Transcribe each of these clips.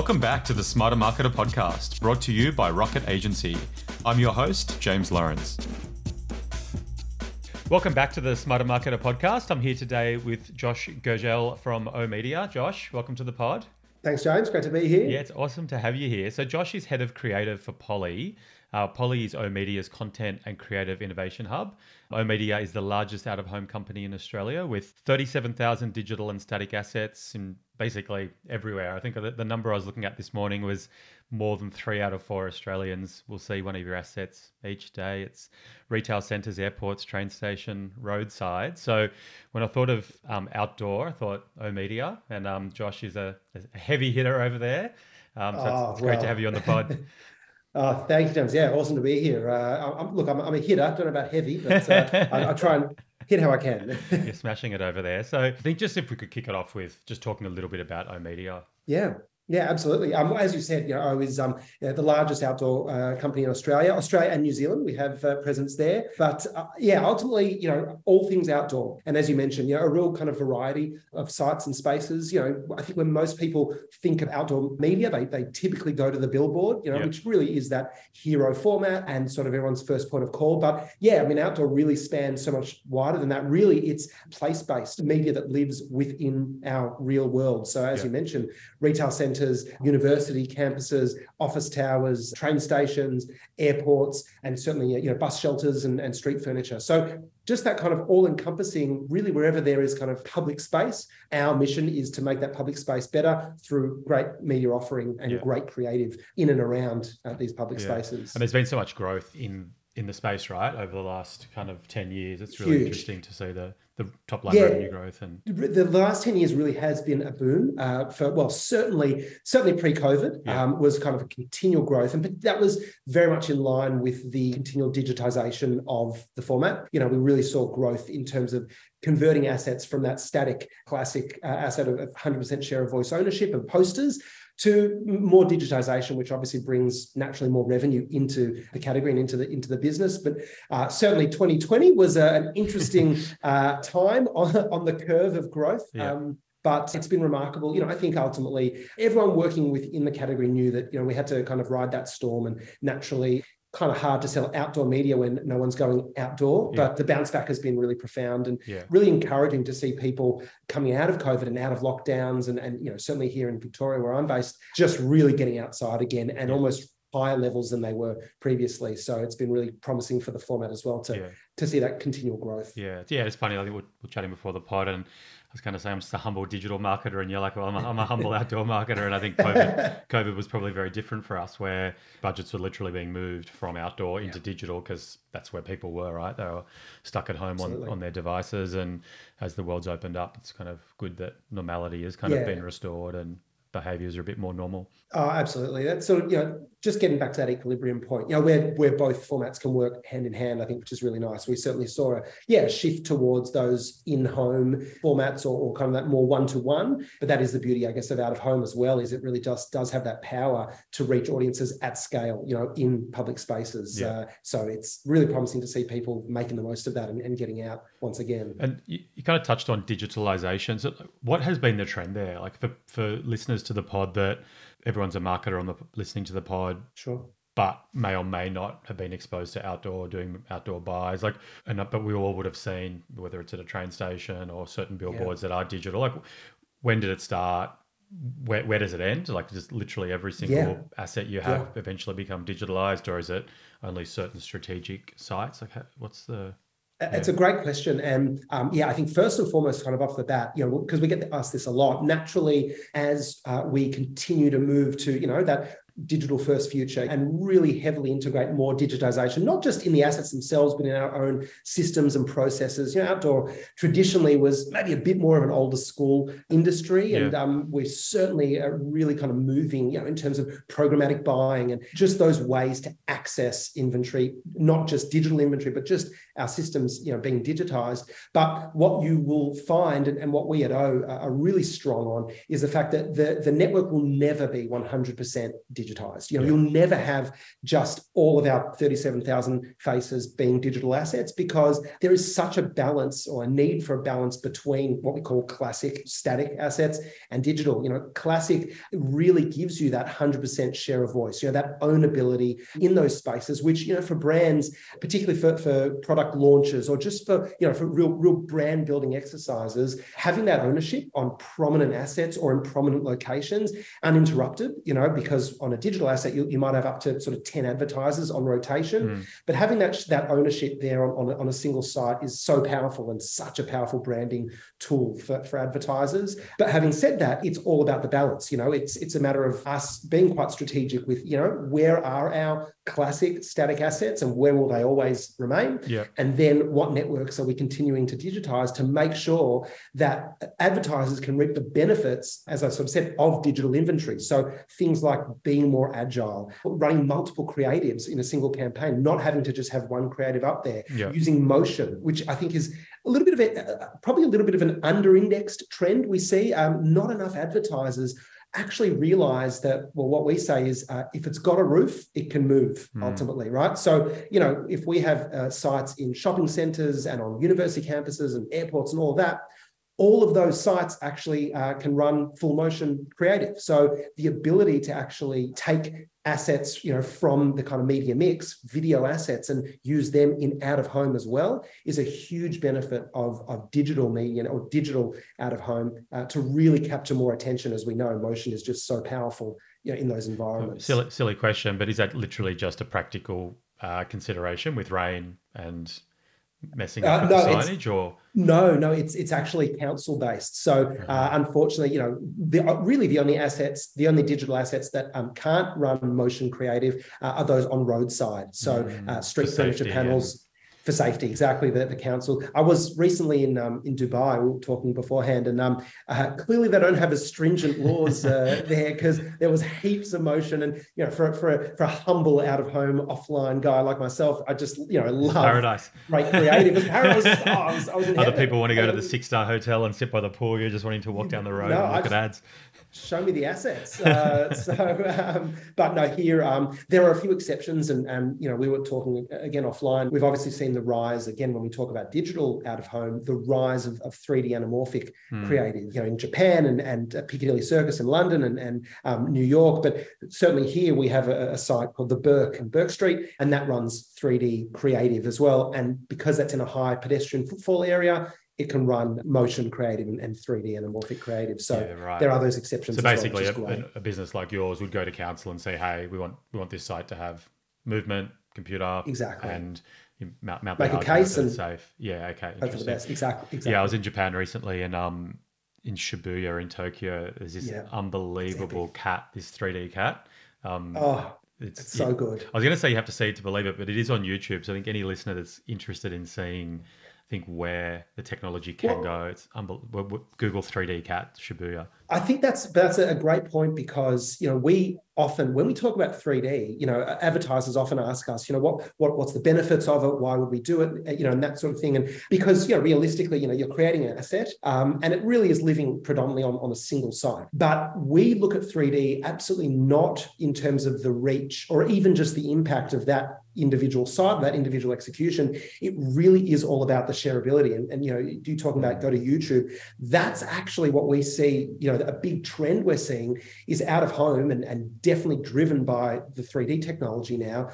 Welcome back to the Smarter Marketer podcast, brought to you by Rocket Agency. I'm your host, James Lawrence. Welcome back to the Smarter Marketer podcast. I'm here today with Josh Gurgiel from oOh!media. Josh, welcome to the pod. Thanks, James. Great to be here. Yeah, it's awesome to have you here. So, Josh is head of creative for POLY. Uh, POLY is oOh!media's content and creative innovation hub. oOh!media is the largest out of home company in Australia with 37,000 digital and static assets in basically everywhere. I think the, number I was looking at this morning was more than three out of four Australians will see one of your assets each day. It's retail centres, airports, train station, roadside. So when I thought of um, outdoor, I thought oOh!media, and um, Josh is a, a, heavy hitter over there. Um, so oh, it's, it's well. great to have you on the pod. Oh, thank you, James. Yeah, awesome to be here. Uh, I'm, look, I'm, I'm, a hitter. I don't know about heavy, but uh, I, I, try and hit how I can. You're smashing it over there. So I think just if we could kick it off with just talking a little bit about oOh!media. Yeah. Yeah, absolutely. Um, as you said, you know, I was um, you know, the largest outdoor uh, company in Australia, Australia and New Zealand. We have uh, presence there, but uh, yeah, ultimately, you know, all things outdoor. And as you mentioned, you know, a real kind of variety of sites and spaces. You know, I think when most people think of outdoor media, they they typically go to the billboard, you know, yep. which really is that hero format and sort of everyone's first point of call. But yeah, I mean, outdoor really spans so much wider than that. Really, it's place based media that lives within our real world. So as yep. you mentioned, retail centers centres, university campuses, office towers, train stations, airports, and certainly you know bus shelters and, and street furniture. So just that kind of all-encompassing, really wherever there is kind of public space, our mission is to make that public space better through great media offering and yeah. great creative in and around uh, these public yeah. spaces. And there's been so much growth in in the space, right, over the last kind of 10 years. It's really Huge. interesting to see the the top line yeah, revenue growth and the last 10 years really has been a boom uh, for well certainly certainly pre-covid yeah. um, was kind of a continual growth. And that was very much in line with the continual digitization of the format. You know we really saw growth in terms of converting assets from that static classic uh, asset of 100% share of voice ownership and posters to more digitization, which obviously brings naturally more revenue into the category and into the into the business. But uh, certainly, 2020 was a, an interesting uh, time on, on the curve of growth. Yeah. Um, but it's been remarkable. You know, I think ultimately everyone working within the category knew that, you know, we had to kind of ride that storm and naturally kind of hard to sell outdoor media when no one's going outdoor. Yeah. But the bounce back has been really profound and yeah. really encouraging to see people coming out of COVID and out of lockdowns and, and you know, certainly here in Victoria where I'm based, just really getting outside again and yeah. almost higher levels than they were previously. So it's been really promising for the format as well to to see that continual growth. Yeah, yeah, it's funny. I think we're, we're chatting before the pod, and was going to say I'm just a humble digital marketer, and you're like, well, I'm a, I'm a humble outdoor marketer, and I think COVID, COVID was probably very different for us, where budgets were literally being moved from outdoor into yeah. digital because that's where people were, right? They were stuck at home on, on their devices, and as the world's opened up, it's kind of good that normality has kind yeah. of been restored and behaviors are a bit more normal. Oh, absolutely. That's sort of, you know, just getting back to that equilibrium point, you know, where where both formats can work hand in hand, I think, which is really nice. We certainly saw a yeah, shift towards those in-home formats or, or kind of that more one-to-one. But that is the beauty, I guess, of out of home as well, is it really just does have that power to reach audiences at scale, you know, in public spaces. Yeah. Uh, so it's really promising to see people making the most of that and, and getting out once again. And you, you kind of touched on digitalization. So what has been the trend there? Like for, for listeners to the pod that everyone's a marketer on the listening to the pod. Sure. But may or may not have been exposed to outdoor doing outdoor buys, like, and uh, but we all would have seen whether it's at a train station or certain billboards yeah. that are digital. Like, when did it start? Where, where does it end? Like, just literally every single yeah. asset you have yeah. eventually become digitalized, or is it only certain strategic sites? Like, what's the it's a great question. And um, yeah, I think first and foremost, kind of off the bat, you know, because we get asked this a lot, naturally, as uh, we continue to move to, you know, that digital first future and really heavily integrate more digitization, not just in the assets themselves, but in our own systems and processes. You know, outdoor traditionally was maybe a bit more of an older school industry. And yeah. um, we're certainly uh, really kind of moving, you know, in terms of programmatic buying and just those ways to access inventory, not just digital inventory, but just our systems, you know, being digitized. But what you will find and, and what we at oOh! are really strong on is the fact that the, the network will never be 100% digital digitized. You know, yeah. you'll never have just all of our 37,000 faces being digital assets because there is such a balance or a need for a balance between what we call classic static assets and digital. You know, classic really gives you that 100% share of voice, you know, that ownability in those spaces, which, you know, for brands, particularly for, for product launches or just for, you know, for real, real brand building exercises, having that ownership on prominent assets or in prominent locations uninterrupted, you know, because on a digital asset, you, you might have up to sort of 10 advertisers on rotation. Mm. But having that, that ownership there on, on, on a single site is so powerful and such a powerful branding tool for, for advertisers. But having said that, it's all about the balance. You know, it's it's a matter of us being quite strategic with, you know, where are our classic static assets and where will they always remain? Yeah. And then what networks are we continuing to digitize to make sure that advertisers can reap the benefits, as I sort of said, of digital inventory. So things like being more agile, running multiple creatives in a single campaign, not having to just have one creative up there, yeah. using motion, which I think is a little bit of a, probably a little bit of an under-indexed trend we see. Um, not enough advertisers actually realize that well what we say is uh, if it's got a roof it can move mm. ultimately right so you know if we have uh, sites in shopping centers and on university campuses and airports and all that all of those sites actually uh, can run full motion creative. So the ability to actually take assets, you know, from the kind of media mix, video assets, and use them in out of home as well is a huge benefit of, of digital media or digital out of home uh, to really capture more attention. As we know, motion is just so powerful, you know, in those environments. Silly, silly question, but is that literally just a practical uh, consideration with rain and messing up uh, no, signage or? No no it's it's actually council based so uh, unfortunately you know the, uh, really the only assets the only digital assets that um, can't run motion creative uh, are those on roadside. So mm, uh, street furniture panels for safety, exactly. The, the council. I was recently in um, in Dubai. We were talking beforehand, and um, uh, clearly they don't have as stringent laws uh, there because there was heaps of motion. And you know, for for a, for a humble out of home offline guy like myself, I just you know love paradise. Great creative. It was paradise. Oh, I was, I was Other people want to go to the six star hotel and sit by the pool. You're just wanting to walk down the road no, and look just, at ads show me the assets. Uh, so, um, but no, here um, there are a few exceptions, and and you know we were talking again offline. We've obviously seen the rise again when we talk about digital out of home, the rise of, of 3D anamorphic hmm. creative. You know, in Japan and and Piccadilly Circus in London and and um, New York, but certainly here we have a, a site called the Bourke and Bourke Street, and that runs 3D creative as well. And because that's in a high pedestrian footfall area, it can run motion creative and, and 3D anamorphic creative. So yeah, right. there are those exceptions. So basically, well, a, a, business like yours would go to council and say, "Hey, we want we want this site to have movement, computer, exactly, and mount, mount make a case and safe." Yeah, okay, hope for the best. Exactly, exactly. Yeah, I was in Japan recently, and um, in Shibuya in Tokyo, there's this yeah, unbelievable cat, this 3D cat. Um, oh, it's, it's so yeah, good. I was going to say you have to see it to believe it, but it is on YouTube. So I think any listener that's interested in seeing think where the technology can well, go. It's unbelievable. Google 3D cat Shibuya. I think that's that's a great point because you know we often when we talk about 3D, you know, advertisers often ask us, you know, what what what's the benefits of it? Why would we do it? You know, and that sort of thing. And because you know, realistically, you know, you're creating an asset, um, and it really is living predominantly on, on a single site. But we look at 3D absolutely not in terms of the reach or even just the impact of that individual site, that individual execution. It really is all about the shareability. And, and you know, you talking about go to YouTube. That's actually what we see. You know, a big trend we're seeing is out of home and, and definitely driven by the 3D technology now.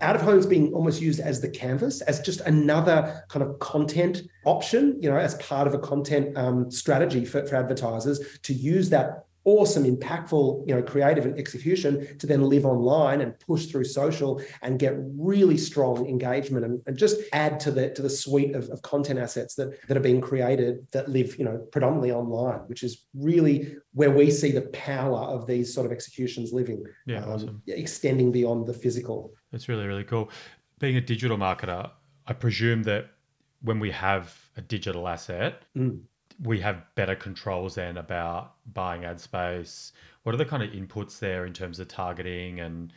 Out of home is being almost used as the canvas, as just another kind of content option, you know, as part of a content um, strategy for, for advertisers to use that awesome, impactful, you know, creative and execution to then live online and push through social and get really strong engagement and, and just add to the to the suite of, of content assets that that are being created that live, you know, predominantly online, which is really where we see the power of these sort of executions living. Yeah, um, awesome. Extending beyond the physical. That's really, really cool. Being a digital marketer, I presume that when we have a digital asset, mm we have better controls then about buying ad space. What are the kind of inputs there in terms of targeting and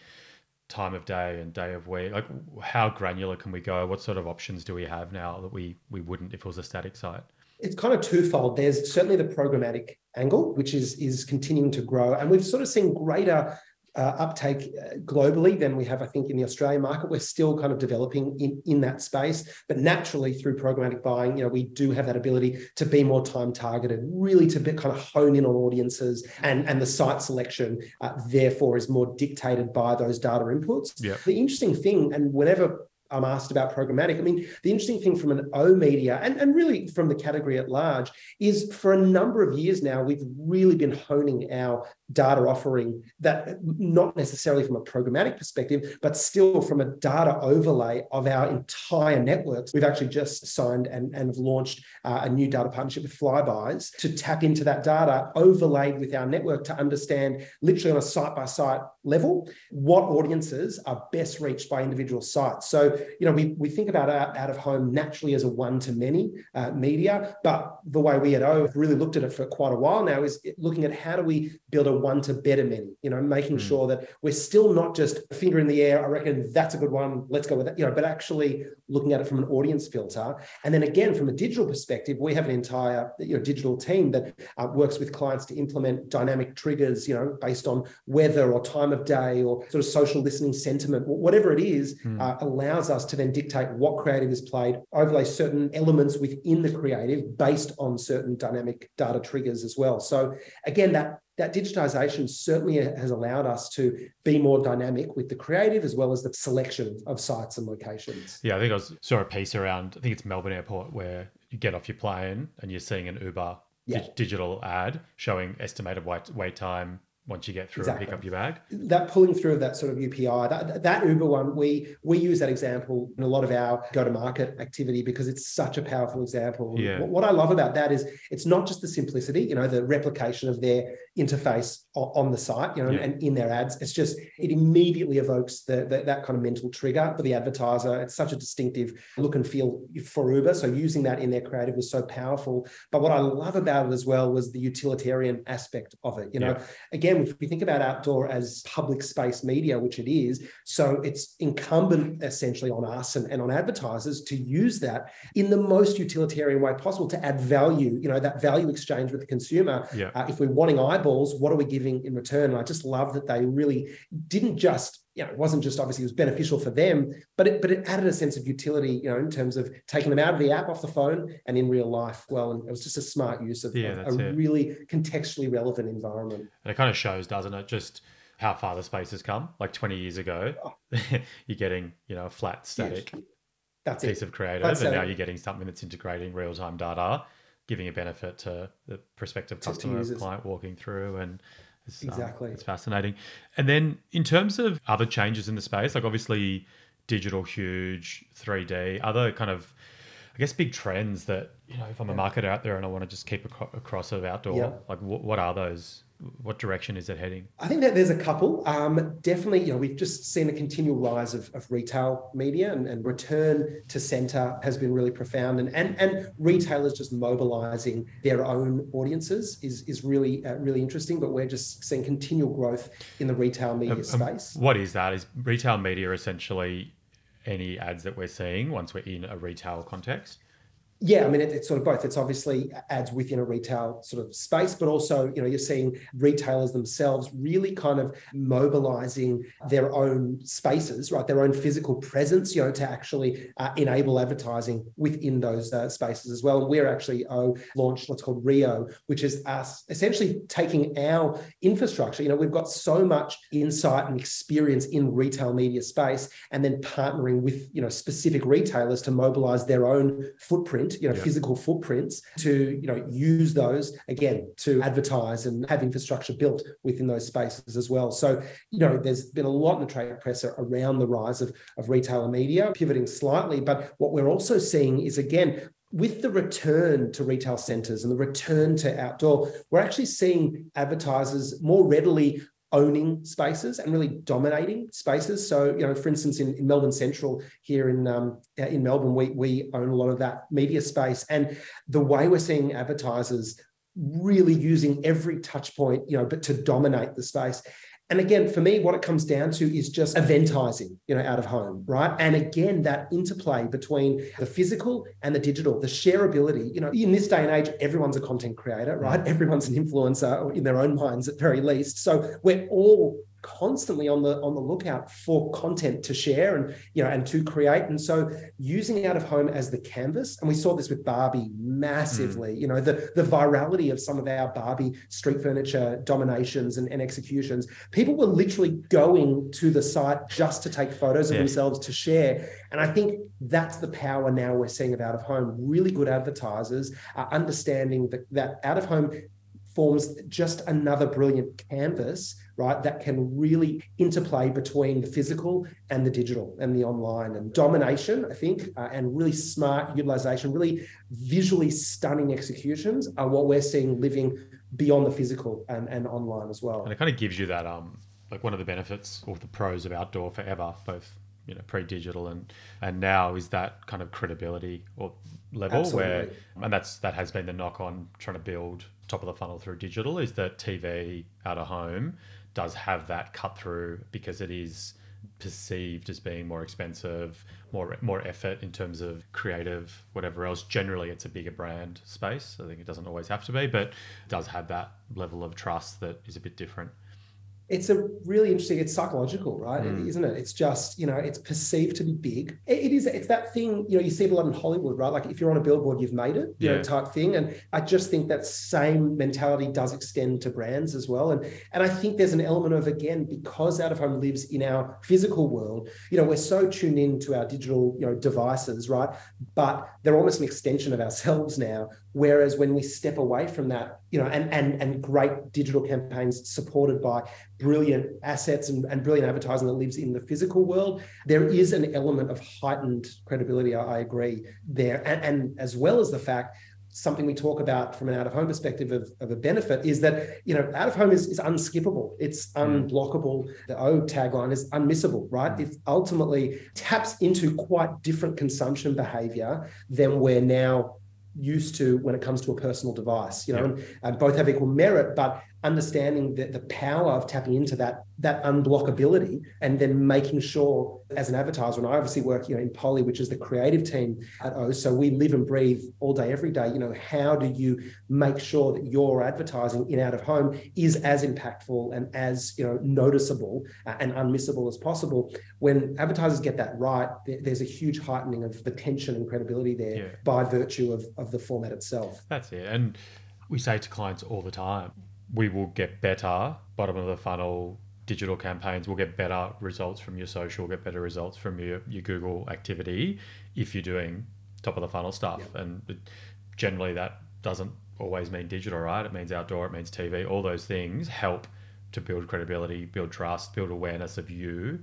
time of day and day of week? Like, how granular can we go? What sort of options do we have now that we we wouldn't if it was a static site? It's kind of twofold. There's certainly the programmatic angle, which is is continuing to grow, and we've sort of seen greater uh, uptake uh, globally than we have, I think, in the Australian market. We're still kind of developing in, in that space, but naturally through programmatic buying, you know, we do have that ability to be more time targeted, really to be, kind of hone in on audiences, and and the site selection uh, therefore is more dictated by those data inputs. Yeah. The interesting thing, and whenever I'm asked about programmatic. I mean, the interesting thing from an oOh!media and, and really from the category at large is for a number of years now, we've really been honing our data offering that not necessarily from a programmatic perspective, but still from a data overlay of our entire networks. We've actually just signed and, and have launched uh, a new data partnership with Flybuys to tap into that data overlaid with our network to understand literally on a site by site level what audiences are best reached by individual sites. So, you know, we, we think about out, of home naturally as a one to many uh, media, but the way we at oOh! have really looked at it for quite a while now is looking at how do we build a one to better many, you know, making mm. sure that we're still not just finger in the air. I reckon that's a good one. Let's go with that, you know, but actually looking at it from an audience filter. And then again, from a digital perspective, we have an entire you know, digital team that uh, works with clients to implement dynamic triggers, you know, based on weather or time of day or sort of social listening sentiment, whatever it is, mm. uh, allows us to then dictate what creative is played, overlay certain elements within the creative based on certain dynamic data triggers as well. So again, that that digitization certainly has allowed us to be more dynamic with the creative as well as the selection of sites and locations. Yeah, I think I was, saw a piece around, I think it's Melbourne Airport, where you get off your plane and you're seeing an Uber yeah. di- digital ad showing estimated wait, wait time once you get through exactly. and pick up your bag. That pulling through of that sort of UPI, that, that Uber one, we we use that example in a lot of our go-to-market activity because it's such a powerful example. Yeah. What, what I love about that is it's not just the simplicity, you know, the replication of their interface on the site, you know, yeah. and in their ads. It's just it immediately evokes the, the, that kind of mental trigger for the advertiser. It's such a distinctive look and feel for Uber. So using that in their creative was so powerful. But what I love about it as well was the utilitarian aspect of it. You know, yeah. again, if we think about outdoor as public space media, which it is, so it's incumbent essentially on us and, and on advertisers to use that in the most utilitarian way possible to add value. You know, that value exchange with the consumer. Yeah. Uh, if we're wanting eyeballs eyeballs, what are we giving in return? And I just love that they really didn't just, you know, it wasn't just obviously it was beneficial for them, but it but it added a sense of utility, you know, in terms of taking them out of the app off the phone and in real life. Well, and it was just a smart use of, yeah, of a really contextually relevant environment. And it kind of shows, doesn't it? Just how far the space has come. Like 20 years ago, oh. you're getting, you know, a flat static yes. That's piece it. of creative, that's and now you're getting something that's integrating real time data giving a benefit to the prospective customer client walking through and it's, um, exactly. um, it's fascinating. And then in terms of other changes in the space like obviously digital huge 3d other kind of i guess big trends that you know if i'm a marketer out there and i want to just keep across of outdoor yeah. like what, what are those what direction is it heading? I think that there's a couple. Um, definitely, you know, we've just seen a continual rise of, of retail media and, and return to center has been really profound. And, and, and retailers just mobilizing their own audiences is, is really, uh, really interesting. But we're just seeing continual growth in the retail media um, space. what is that? Is retail media essentially any ads that we're seeing once we're in a retail context? Yeah, I mean, it, it's sort of both. It's obviously ads within a retail sort of space, but also, you know, you're seeing retailers themselves really kind of mobilizing their own spaces, right? Their own physical presence, you know, to actually uh, enable advertising within those uh, spaces as well. And we're actually oh, launched what's called Rio, which is us essentially taking our infrastructure. You know, we've got so much insight and experience in retail media space, and then partnering with you know specific retailers to mobilize their own footprint footprint, you know, yeah. physical footprints to, you know, use those again to advertise and have infrastructure built within those spaces as well. So, you know, there's been a lot in the trade press around the rise of, of retailer media, pivoting slightly. But what we're also seeing is again, with the return to retail centers and the return to outdoor, we're actually seeing advertisers more readily owning spaces and really dominating spaces. So, you know, for instance, in, in Melbourne Central here in um, in Melbourne, we we own a lot of that media space, and the way we're seeing advertisers really using every touch point, you know, but to dominate the space and again, for me, what it comes down to is just eventizing, you know, out of home, right? And again, that interplay between the physical and the digital, the shareability. You know, in this day and age, everyone's a content creator, right? Mm. Everyone's an influencer in their own minds at very least. So we're all constantly on the on the lookout for content to share and you know and to create and so using out of home as the canvas and we saw this with barbie massively mm. you know the the virality of some of our barbie street furniture dominations and, and executions people were literally going to the site just to take photos of yeah. themselves to share and i think that's the power now we're seeing of out of home really good advertisers are understanding that, that out of home forms just another brilliant canvas, right? That can really interplay between the physical and the digital and the online and domination, I think, uh, and really smart utilization, really visually stunning executions are what we're seeing living beyond the physical and, and online as well. And it kind of gives you that, um, like one of the benefits or the pros of outdoor forever, both you know pre-digital and and now is that kind of credibility or level Absolutely. where and that's that has been the knock on trying to build top of the funnel through digital is that TV out of home does have that cut through because it is perceived as being more expensive, more more effort in terms of creative, whatever else. Generally, it's a bigger brand space. I think it doesn't always have to be, but does have that level of trust that is a bit different it's a really interesting it's psychological right? Mm. isn't it? It's just you know it's perceived to be big. It, it is it's that thing you know you see it a lot in hollywood right? Like if you're on a billboard you've made it you know type thing. And i just think that same mentality does extend to brands as well. And and i think there's an element of again because out of home lives in our physical world you know we're so tuned in to our digital you know devices right? But they're almost an extension of ourselves now whereas when we step away from that you know and and and great digital campaigns supported by brilliant assets and, and brilliant advertising that lives in the physical world, there is an element of heightened credibility. I, agree there, and, and as well as the fact something we talk about from an out of home perspective of, of a benefit is that you know out of home is, is unskippable it's mm. unblockable the oOh! tagline is unmissable right mm. it ultimately taps into quite different consumption behavior than we're now used to when it comes to a personal device you know and, and both have equal merit but understanding the, the power of tapping into that that unblockability and then making sure as an advertiser and i obviously work you know in poly which is the creative team at oOh! so we live and breathe all day every day you know how do you make sure that your advertising in out of home is as impactful and as you know noticeable uh, and unmissable as possible when advertisers get that right there's a huge heightening of the tension and credibility there yeah. by virtue of, of the format itself that's it and we say to clients all the time we will get better bottom of the funnel digital campaigns will get better results from your social, get better results from your, your Google activity if you're doing top of the funnel stuff. Yep. And generally, that doesn't always mean digital, right? It means outdoor, it means TV. All those things help to build credibility, build trust, build awareness of you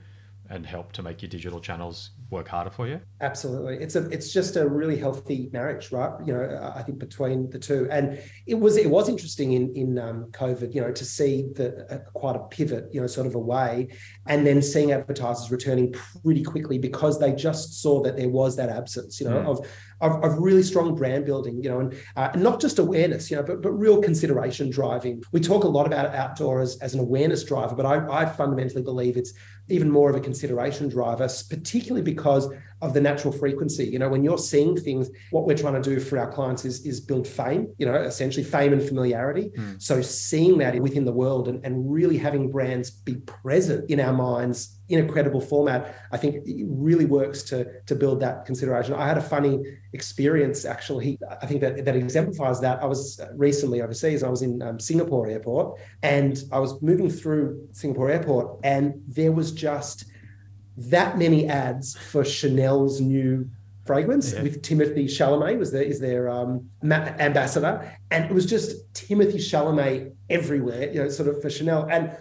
and help to make your digital channels work harder for you absolutely it's a it's just a really healthy marriage right you know i think between the two and it was it was interesting in in um, covid you know to see the uh, quite a pivot you know sort of away and then seeing advertisers returning pretty quickly because they just saw that there was that absence you know mm. of of, of really strong brand building, you know, and, uh, not just awareness, you know, but, but real consideration driving. We talk a lot about outdoor as, as an awareness driver, but I, I fundamentally believe it's even more of a consideration driver, particularly because of the natural frequency. You know, when you're seeing things, what we're trying to do for our clients is, is build fame, you know, essentially fame and familiarity. Mm. So seeing that within the world and, and really having brands be present in our minds in a credible format, I think it really works to, to build that consideration. I had a funny experience actually. I think that, that exemplifies that. I was recently overseas. I was in um, Singapore airport and I was moving through Singapore airport and there was just that many ads for Chanel's new fragrance yeah. with Timothy Chalamet was there is their um, ambassador, and it was just Timothy Chalamet everywhere, you know, sort of for Chanel. And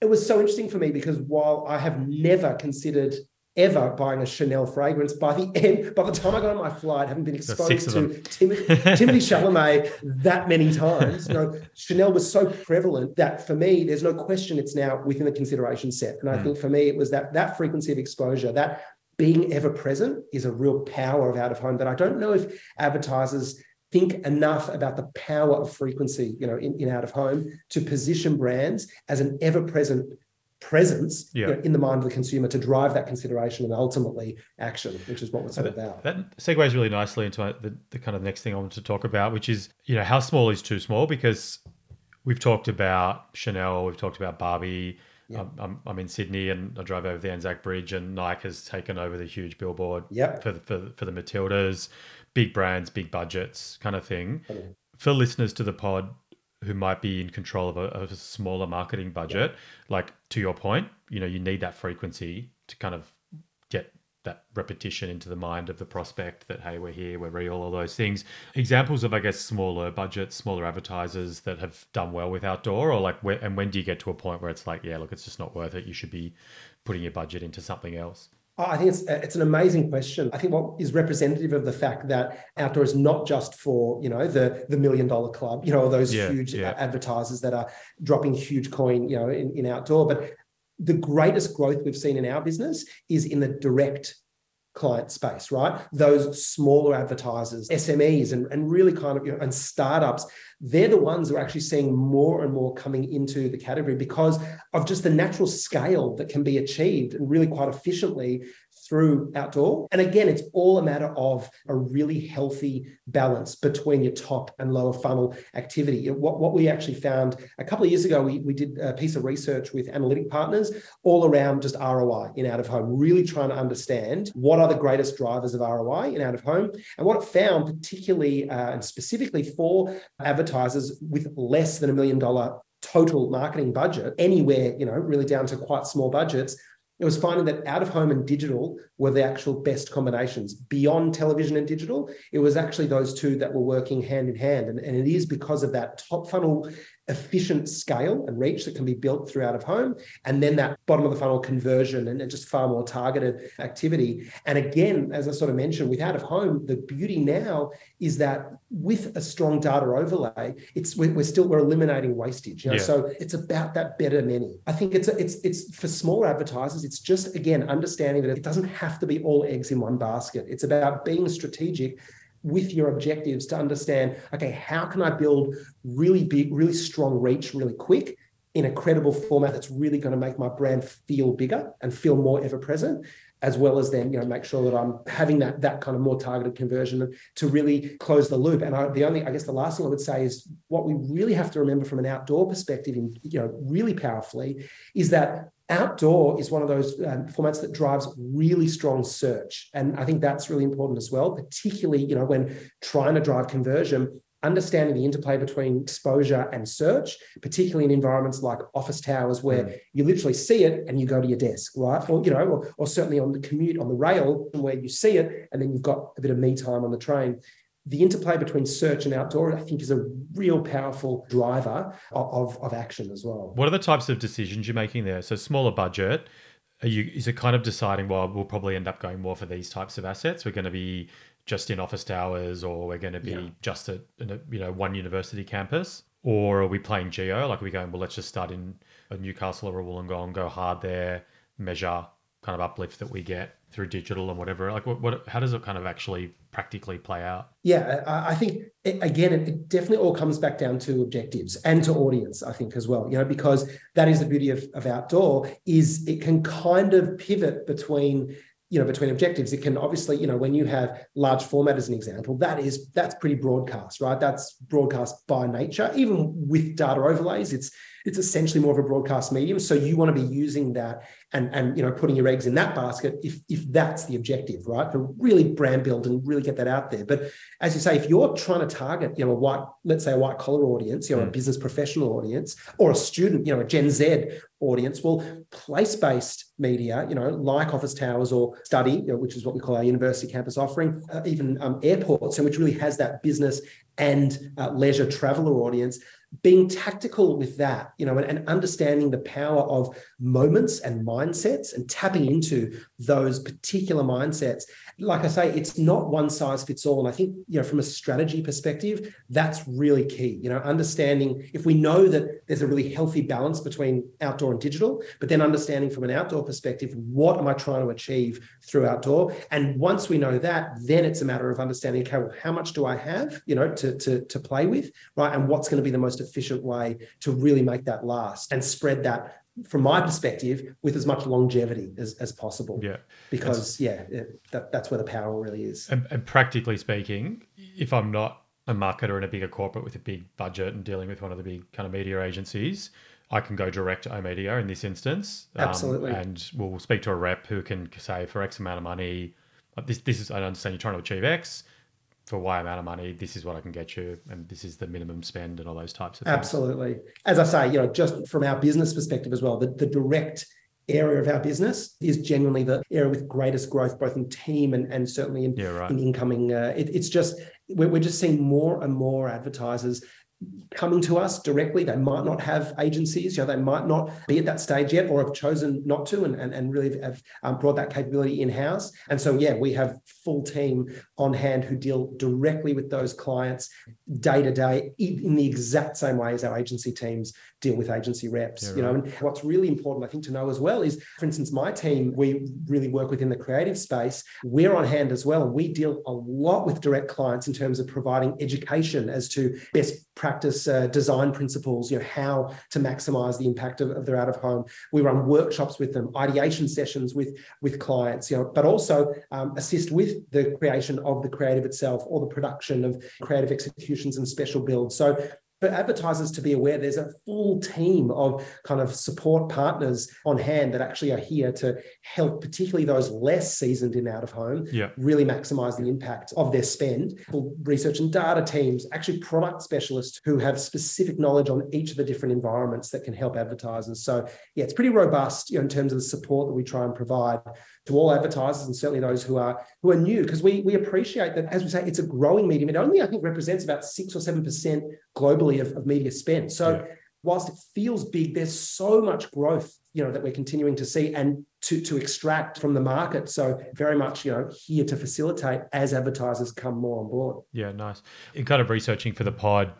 it was so interesting for me because while I have never considered ever buying a Chanel fragrance. By the end, by the time I got on my flight, having been exposed to Timothy, Timothée Chalamet that many times, you know, Chanel was so prevalent that for me, there's no question it's now within the consideration set. And I mm. think for me, it was that that frequency of exposure, that being ever present is a real power of out of home that I don't know if advertisers think enough about the power of frequency, you know, in, in out of home to position brands as an ever present presence yeah. you know, in the mind of the consumer to drive that consideration and ultimately action, which is what it's all about. That segues really nicely into uh, the, the kind of next thing I want to talk about, which is, you know, how small is too small? Because we've talked about Chanel, we've talked about Barbie, Yeah. I'm, I'm, in Sydney and I drive over the Anzac Bridge and Nike has taken over the huge billboard yep. for, for, for the Matildas, big brands, big budgets kind of thing. For listeners to the pod who might be in control of a, of a smaller marketing budget, like to your point, you know, you need that frequency to kind of get that repetition into the mind of the prospect that hey we're here we're real all those things. Examples of i guess smaller budgets smaller advertisers that have done well with outdoor or like where, and when do you get to a point where it's like yeah look it's just not worth it. You should be putting your budget into something else Oh, I think it's uh, it's an amazing question. I think what is representative of the fact that outdoor is not just for you know the the million dollar club, you know, those yeah, huge uh, yeah. advertisers that are dropping huge coin, you know, in, in outdoor, but the greatest growth we've seen in our business is in the direct client space, right? Those smaller advertisers, SMEs, and, and really kind of, you know, and startups, they're the ones who are actually seeing more and more coming into the category because of just the natural scale that can be achieved and really quite efficiently through outdoor. And again, it's all a matter of a really healthy balance between your top and lower funnel activity. What, what we actually found a couple of years ago, we, we did a piece of research with analytic partners all around just ROI in out of home, really trying to understand what are the greatest drivers of ROI in out of home. And what it found, particularly uh, and specifically for advertisers with less than a million dollar total marketing budget, anywhere, you know, really down to quite small budgets, it was finding that out of home and digital were the actual best combinations. Beyond television and digital, it was actually those two that were working hand in hand. And, and it is because of that top funnel efficient scale and reach that can be built through out of home. And then that bottom of the funnel conversion and, and, just far more targeted activity. And again, as I sort of mentioned, with out of home, the beauty now is that with a strong data overlay, it's we're, still we're eliminating wastage. You know? yeah. So it's about that better many. I think it's a, it's it's for smaller advertisers. It's just again understanding that it doesn't have to be all eggs in one basket. It's about being strategic with your objectives to understand okay how can i build really big really strong reach really quick in a credible format that's really going to make my brand feel bigger and feel more ever present as well as then you know make sure that i'm having that that kind of more targeted conversion to really close the loop. And I, the only i guess the last thing i would say is what we really have to remember from an outdoor perspective in you know really powerfully is that outdoor is one of those um, formats that drives really strong search and i think that's really important as well particularly you know when trying to drive conversion understanding the interplay between exposure and search particularly in environments like office towers where mm. you literally see it and you go to your desk right or you know or, or certainly on the commute on the rail where you see it and then you've got a bit of me time on the train the interplay between search and outdoor, I think, is a real powerful driver of, of action as well. What are the types of decisions you're making there? So, smaller budget. Are you, is it kind of deciding, well, we'll probably end up going more for these types of assets? We're going to be just in office towers, or we're going to be yeah. just at you know one university campus, or are we playing geo? Like, are we going, well, let's just start in a Newcastle or a Wollongong, go hard there, measure kind of uplift that we get through digital and whatever like what, what how does it kind of actually practically play out? Yeah i think it, again it definitely all comes back down to objectives and to audience i think as well you know because that is the beauty of, of outdoor is it can kind of pivot between you know between objectives it can obviously you know when you have large format as an example that is that's pretty broadcast right that's broadcast by nature even with data overlays it's it's essentially more of a broadcast medium. So you want to be using that and, and you know putting your eggs in that basket if, if that's the objective, right? To really brand build and really get that out there. But as you say, if you're trying to target, you know, a white, let's say a white collar audience, you know, mm. a business professional audience, or a student, you know, a Gen Z audience, well, place-based media, you know, like office towers or study, you know, which is what we call our university campus offering, uh, even um, airports, and which really has that business and uh, leisure traveler audience. Being tactical with that, you know, and, and, understanding the power of moments and mindsets and tapping into those particular mindsets like I say, it's not one size fits all. And I think, you know, from a strategy perspective, that's really key. You know, understanding if we know that there's a really healthy balance between outdoor and digital, but then understanding from an outdoor perspective, what am I trying to achieve through outdoor? And once we know that, then it's a matter of understanding, okay, well, how much do I have, you know, to, to, to play with, right? And what's going to be the most efficient way to really make that last and spread that from my perspective, with as much longevity as, as possible. Yeah. Because, yeah, that, that's where the power really is. And, and, practically speaking, if I'm not a marketer in a bigger corporate with a big budget and dealing with one of the big kind of media agencies, I can go direct to oOh!media in this instance. Um, Absolutely. And we'll speak to a rep who can say for X amount of money, this, this is, I understand you're trying to achieve X for Y amount of money, this is what I can get you, and this is the minimum spend and all those types of things. Absolutely. As I say, you know, just from our business perspective as well, the, the direct area of our business is genuinely the area with greatest growth, both in team and, and certainly in, yeah, right. in incoming. Uh, it, it's just, we're, we're just seeing more and more advertisers coming to us directly. They might not have agencies, you know, they might not be at that stage yet or have chosen not to and, and, and really have um, brought that capability in-house. And so, yeah, we have full team on hand who deal directly with those clients day to day in the exact same way as our agency teams deal with agency reps. Yeah, right. You know, and what's really important, I think, to know as well is, for instance, my team, we really work within the creative space. We're on hand as well. And we deal a lot with direct clients in terms of providing education as to best practice uh, design principles, you know, how to maximize the impact of, of their out of home. We run workshops with them, ideation sessions with, with clients, you know, but also um, assist with the creation of the creative itself or the production of creative executions and special builds. So for advertisers to be aware there's a full team of kind of support partners on hand that actually are here to help particularly those less seasoned in out of home yeah. really maximize the impact of their spend. Research and data teams actually product specialists who have specific knowledge on each of the different environments that can help advertisers. So yeah it's pretty robust you know, in terms of the support that we try and provide to all advertisers and certainly those who are who are new because we we appreciate that as we say it's a growing medium. It only i think represents about 6 or 7% globally of, of media spend. So yeah. whilst it feels big there's so much growth you know that we're continuing to see and to to extract from the market. So very much you know here to facilitate as advertisers come more on board. Yeah nice. In kind of researching for the pod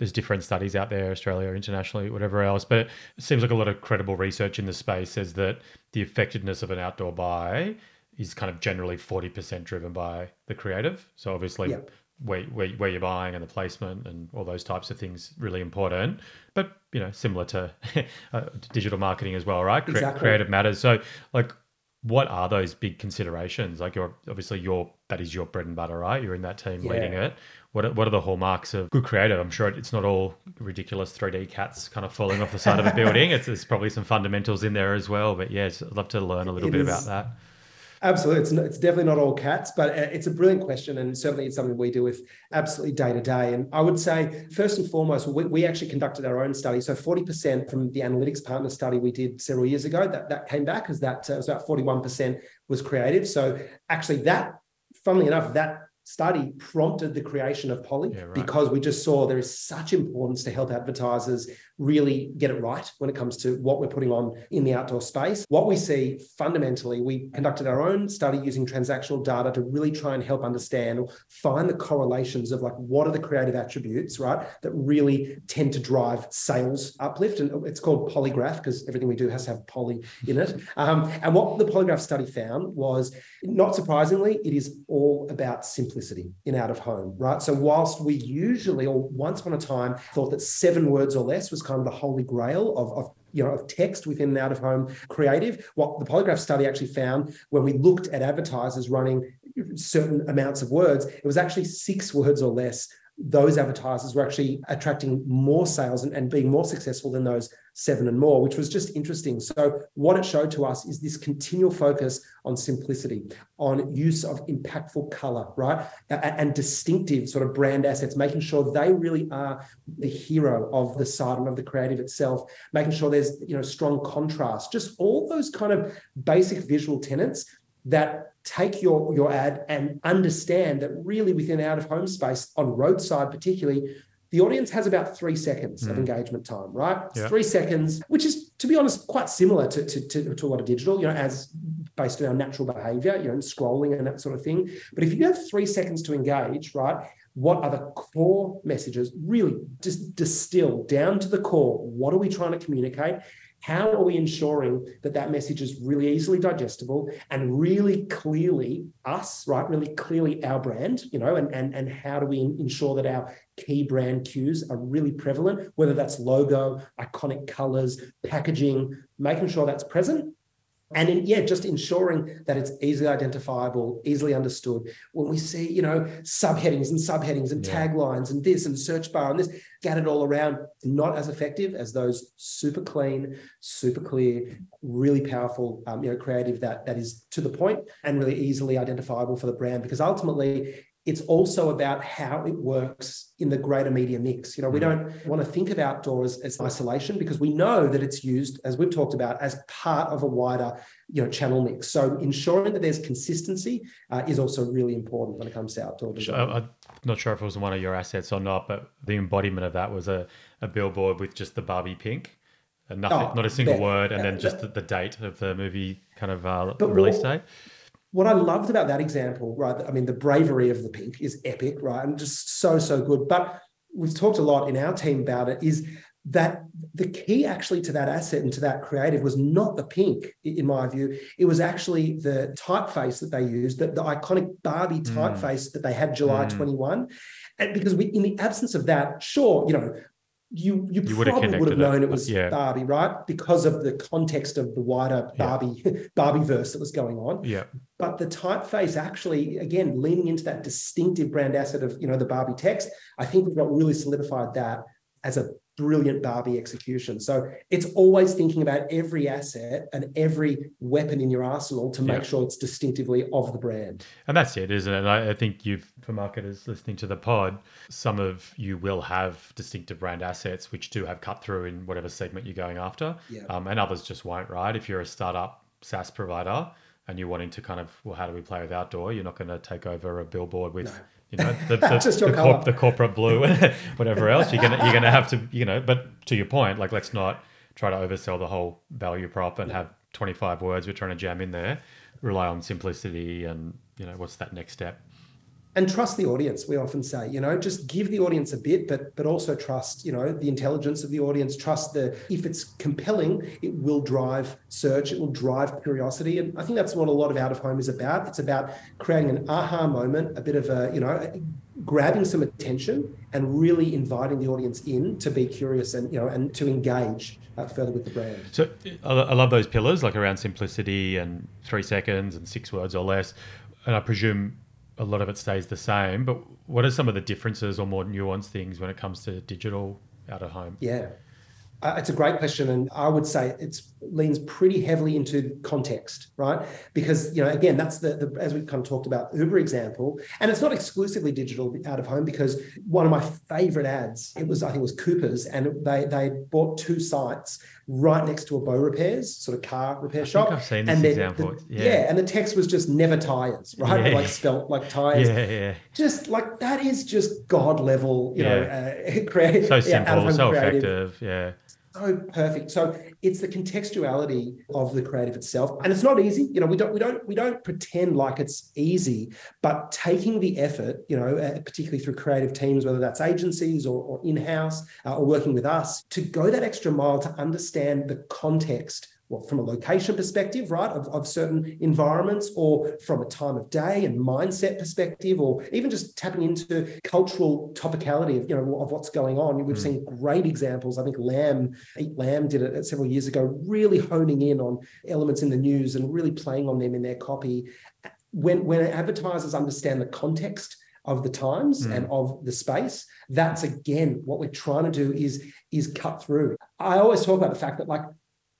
there's different studies out there, Australia, internationally, whatever else. But it seems like a lot of credible research in the space says that the effectiveness of an outdoor buy is kind of generally 40% driven by the creative. So obviously, where, where, where you're buying and the placement and all those types of things really important. But you know, similar to uh, digital marketing as well, right? Exactly. Creative matters. So like, what are those big considerations? Like, you're obviously your that is your bread and butter, right? You're in that team yeah. leading it what are, what are the hallmarks of good creative? I'm sure it's not all ridiculous 3D cats kind of falling off the side of a building. It's there's probably some fundamentals in there as well. But yes, I'd love to learn a little it bit is, about that. Absolutely, it's, it's definitely not all cats, but uh, it's a brilliant question, and certainly it's something we do with absolutely day to day. And I would say first and foremost, we, we actually conducted our own study. So 40% from the analytics partner study we did several years ago that that came back as that uh, was about 41% was creative. So actually, that funnily enough, that study prompted the creation of POLY yeah, right. because we just saw there is such importance to help advertisers really get it right when it comes to what we're putting on in the outdoor space. What we see fundamentally, we conducted our own study using transactional data to really try and help understand or find the correlations of like what are the creative attributes, right, that really tend to drive sales uplift. And it's called polygraph because everything we do has to have poly in it. Um, and what the polygraph study found was, not surprisingly, it is all about simplicity in out of home, right? So whilst we usually, or once upon a time, thought that seven words or less was kind of the holy grail of, of you know, of text within out of home creative. What the polygraph study actually found when we looked at advertisers running certain amounts of words, it was actually six words or less those advertisers were actually attracting more sales and, and, being more successful than those seven and more, which was just interesting. So, what it showed to us is this continual focus on simplicity, on use of impactful color, right? And, distinctive sort of brand assets, making sure they really are the hero of the site and of the creative itself, making sure there's you know strong contrast, just all those kind of basic visual tenets that take your, your ad and understand that really within out of home space, on roadside particularly, the audience has about three seconds mm. of engagement time, right? Yeah. Three seconds, which is, to be honest, quite similar to, to, to, to, a lot of digital, you know, as based on our natural behavior, you know, scrolling and that sort of thing. But if you have three seconds to engage, right, what are the core messages? Really just distill down to the core. What are we trying to communicate? How are we ensuring that that message is really easily digestible and really clearly us, right? Really clearly our brand, you know, and, and, and how do we ensure that our key brand cues are really prevalent, whether that's logo, iconic colors, packaging, making sure that's present and in, yeah just ensuring that it's easily identifiable easily understood when we see you know subheadings and subheadings and yeah. taglines and this and search bar and this scattered all around not as effective as those super clean super clear really powerful um, you know creative that that is to the point and really easily identifiable for the brand because ultimately it's also about how it works in the greater media mix. You know, we mm. don't want to think of outdoors as isolation because we know that it's used, as we've talked about, as part of a wider, you know, channel mix. So ensuring that there's consistency uh, is also really important when it comes to outdoor design. I'm not sure if it was one of your assets or not, but the embodiment of that was a, a billboard with just the Barbie pink. And nothing, oh, not a single word, and then just the, the, date of the movie kind of uh, release date what I loved about that example, right? I mean, the bravery of the pink is epic, right? And just so, so good. But we've talked a lot in our team about it is that the key actually to that asset and to that creative was not the pink, in my view. It was actually the typeface that they used, the, the iconic Barbie mm. typeface mm. that they had July mm. 21. And because we, in the absence of that, sure, you know, you you, you probably would have known it, it was yeah. Barbie, right? Because of the context of the wider Barbie yeah. Barbie verse that was going on. Yeah. But the typeface actually, again, leaning into that distinctive brand asset of you know the Barbie text, I think we've got really solidified that as a brilliant Barbie execution. So it's always thinking about every asset and every weapon in your arsenal to make yeah. sure it's distinctively of the brand. And that's it, isn't it? I, I think you've, for marketers listening to the pod, some of you will have distinctive brand assets which do have cut through in whatever segment you're going after. Yeah. Um, and others just won't, right? If you're a startup SaaS provider, and you're wanting to kind of well how do we play with outdoor? You're not going to take over a billboard with no. you know the, the, the, corp, the, corporate blue and whatever else. You're gonna you're gonna have to you know but to your point like let's not try to oversell the whole value prop and have 25 words. We're trying to jam in there. Rely on simplicity and you know what's that next step and trust the audience we often say you know just give the audience a bit but but also trust you know the intelligence of the audience trust the if it's compelling it will drive search it will drive curiosity. And i think that's what a lot of out of home is about. It's about creating an aha moment a bit of a you know grabbing some attention and really inviting the audience in to be curious and you know and to engage uh, further with the brand. So i love those pillars like around simplicity and three seconds and six words or less. And i presume a lot of it stays the same. But what are some of the differences or more nuanced things when it comes to digital out of home? Yeah. Uh, it's a great question, and I would say it leans pretty heavily into context, right? Because you know, again, that's the, the as we kind of talked about Uber example, and it's not exclusively digital out of home because one of my favorite ads, it was I think it was Cooper's, and they they bought two sites right next to a Beaurepaires, sort of car repair I shop. I've seen this and example. The, yeah. yeah. and the text was just never tires, right? Yeah. Like spelt like tires. Yeah, yeah. Just like that is just god level, you yeah. know, uh, creative. So simple, so creative. effective. Yeah so perfect. So it's the contextuality of the creative itself, and it's not easy. You know, we don't we don't we don't pretend like it's easy, but taking the effort, you know, uh, particularly through creative teams, whether that's agencies or, or in house uh, or working with us, to go that extra mile to understand the context well, from a location perspective, right, of, of certain environments, or from a time of day and mindset perspective, or even just tapping into cultural topicality of, you know, of what's going on. We've mm. seen great examples. I think Lamb, Eat Lamb did it several years ago, really honing in on elements in the news and really playing on them in their copy. When, when advertisers understand the context of the times mm. and of the space that's again what we're trying to do is is cut through i always talk about the fact that like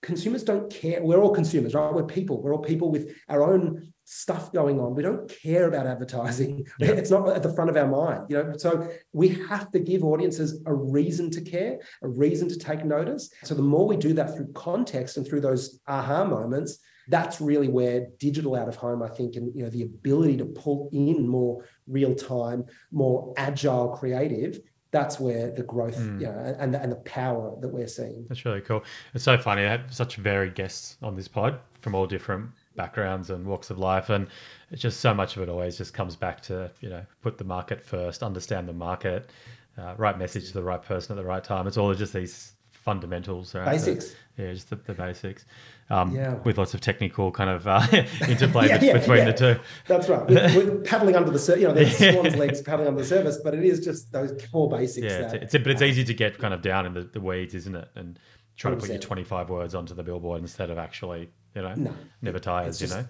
consumers don't care. We're all consumers, right? We're people. We're all people with our own stuff going on. We don't care about advertising. Yeah. It's not at the front of our mind, you know. So we have to give audiences a reason to care, a reason to take notice. So the more we do that through context and through those aha moments, that's really where digital out of home, I think, and you know, the ability to pull in more real time, more agile, creative that's where the growth mm. you know, and, and the power that we're seeing. That's really cool. It's so funny. I have such varied guests on this pod from all different backgrounds and walks of life. And it's just so much of it always just comes back to, you know, put the market first, understand the market, uh, right message to the right person at the right time. It's all just these fundamentals. Right? Basics. The, yeah, just the, the basics um, yeah. with lots of technical kind of uh, interplay yeah, yeah, between the two. That's right. We're, we're paddling under the surface, you know, there's swan's legs paddling under the surface, but it is just those core basics. Yeah, that, it's, it's, but it's easy to get kind of down in the, the weeds, isn't it? And try to put your 25 words onto the billboard instead of actually you know, no. never tires, just, you know.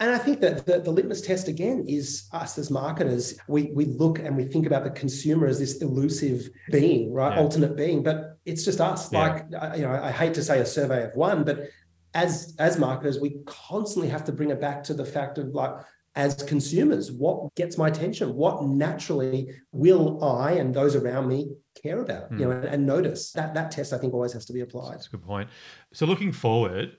And I think that the, the, litmus test again is us as marketers. We we look and we think about the consumer as this elusive being, right? Yeah. Alternate being, but it's just us. Yeah. Like you know, I hate to say a survey of one, but as as marketers, we constantly have to bring it back to the fact of like as consumers, what gets my attention? What naturally will I and those around me care about? Mm. You know, and, and notice that that test I think always has to be applied. That's a good point. So looking forward,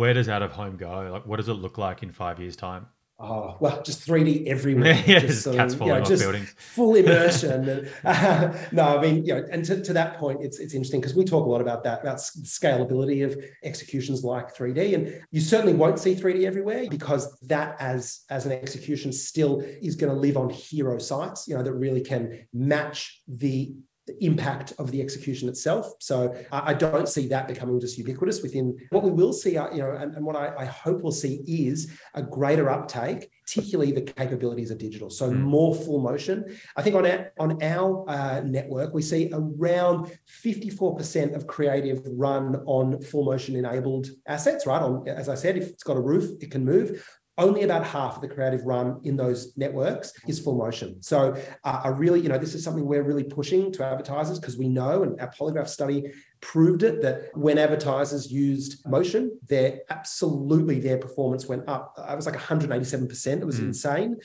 where does out of home go? Like, what does it look like in five years' time? Oh well, just 3D everywhere. yeah, just, cats falling you know, off buildings. Full immersion. uh, no, I mean, you know, and to, to that point, it's it's interesting because we talk a lot about that about scalability of executions like 3D, and you certainly won't see 3D everywhere because that as as an execution still is going to live on hero sites, you know, that really can match the the impact of the execution itself. So I don't see that becoming just ubiquitous within what we will see, uh, you know, and, and what I, I, hope we'll see is a greater uptake, particularly the capabilities of digital. So mm. more full motion. I think on our, on our uh, network, we see around 54% of creative run on full motion enabled assets, right? On, as I said, if it's got a roof, it can move only about half of the creative run in those networks is full motion. So uh, I really, you know, this is something we're really pushing to advertisers because we know, and our polygraph study proved it, that when advertisers used motion, their absolutely their performance went up. It was like 187%. It was mm. insane.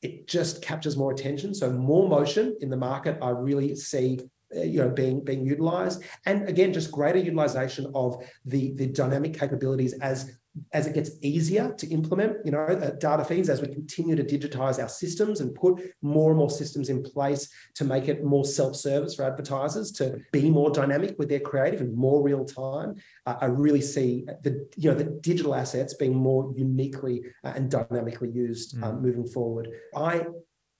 It just captures more attention. So more motion in the market, I really see you know being being utilized and again just greater utilization of the the dynamic capabilities as as it gets easier to implement, you know, uh, data feeds, as we continue to digitize our systems and put more and more systems in place to make it more self-service for advertisers to be more dynamic with their creative and more real time, uh, I really see the you know the digital assets being more uniquely uh, and dynamically used mm. um, moving forward. I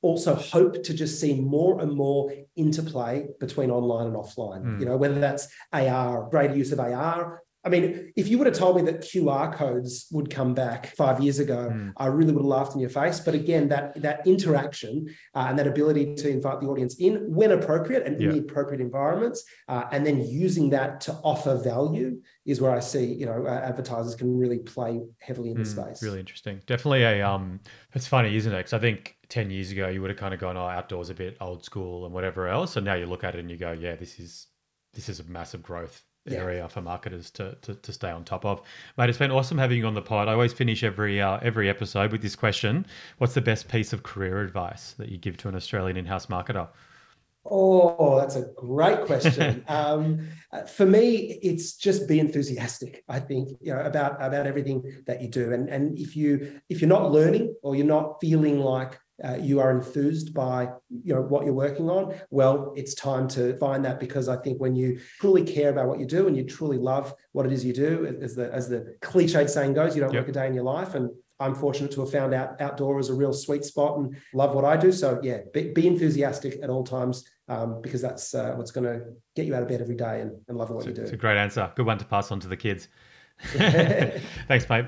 also hope to just see more and more interplay between online and offline. Mm. You know, whether that's AR, greater use of AR, I mean, if you would have told me that QR codes would come back five years ago, mm. I really would have laughed in your face. But again, that that interaction uh, and that ability to invite the audience in when appropriate and yeah. in the appropriate environments, uh, and then using that to offer value is where I see you know uh, advertisers can really play heavily in mm, the space. Really interesting. Definitely a um. It's funny, isn't it? Because I think ten years ago you would have kind of gone, oh, outdoors a bit old school and whatever else, and now you look at it and you go, yeah, this is this is a massive growth area yeah. for marketers to, to, to stay on top of. Mate, it's been awesome having you on the pod. I always finish every uh, every episode with this question: What's the best piece of career advice that you give to an Australian in-house marketer? Oh, that's a great question. um, for me, it's just be enthusiastic. I think you know about about everything that you do, and and if you if you're not learning or you're not feeling like uh, you are enthused by you know what you're working on well it's time to find that because i think when you truly care about what you do and you truly love what it is you do as the as the cliched saying goes you don't yep. work a day in your life and i'm fortunate to have found out outdoor is a real sweet spot and love what i do so yeah be, be enthusiastic at all times um, because that's uh, what's going to get you out of bed every day and, and loving what it's you do. it's a great answer. Good one to pass on to the kids. Thanks mate.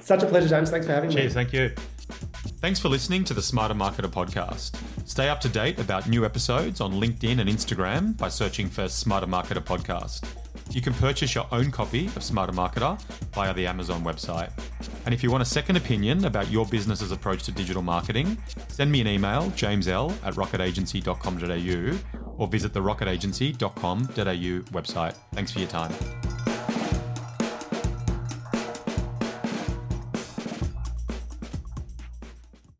Such a pleasure james. Thanks for having Cheers, me. Cheers. thank you. Thanks for listening to the Smarter Marketer podcast. Stay up to date about new episodes on LinkedIn and Instagram by searching for Smarter Marketer podcast. You can purchase your own copy of Smarter Marketer via the Amazon website. And if you want a second opinion about your business's approach to digital marketing, send me an email, jamesl at rocketagency.com.au, or visit the rocketagency.com.au website. Thanks for your time.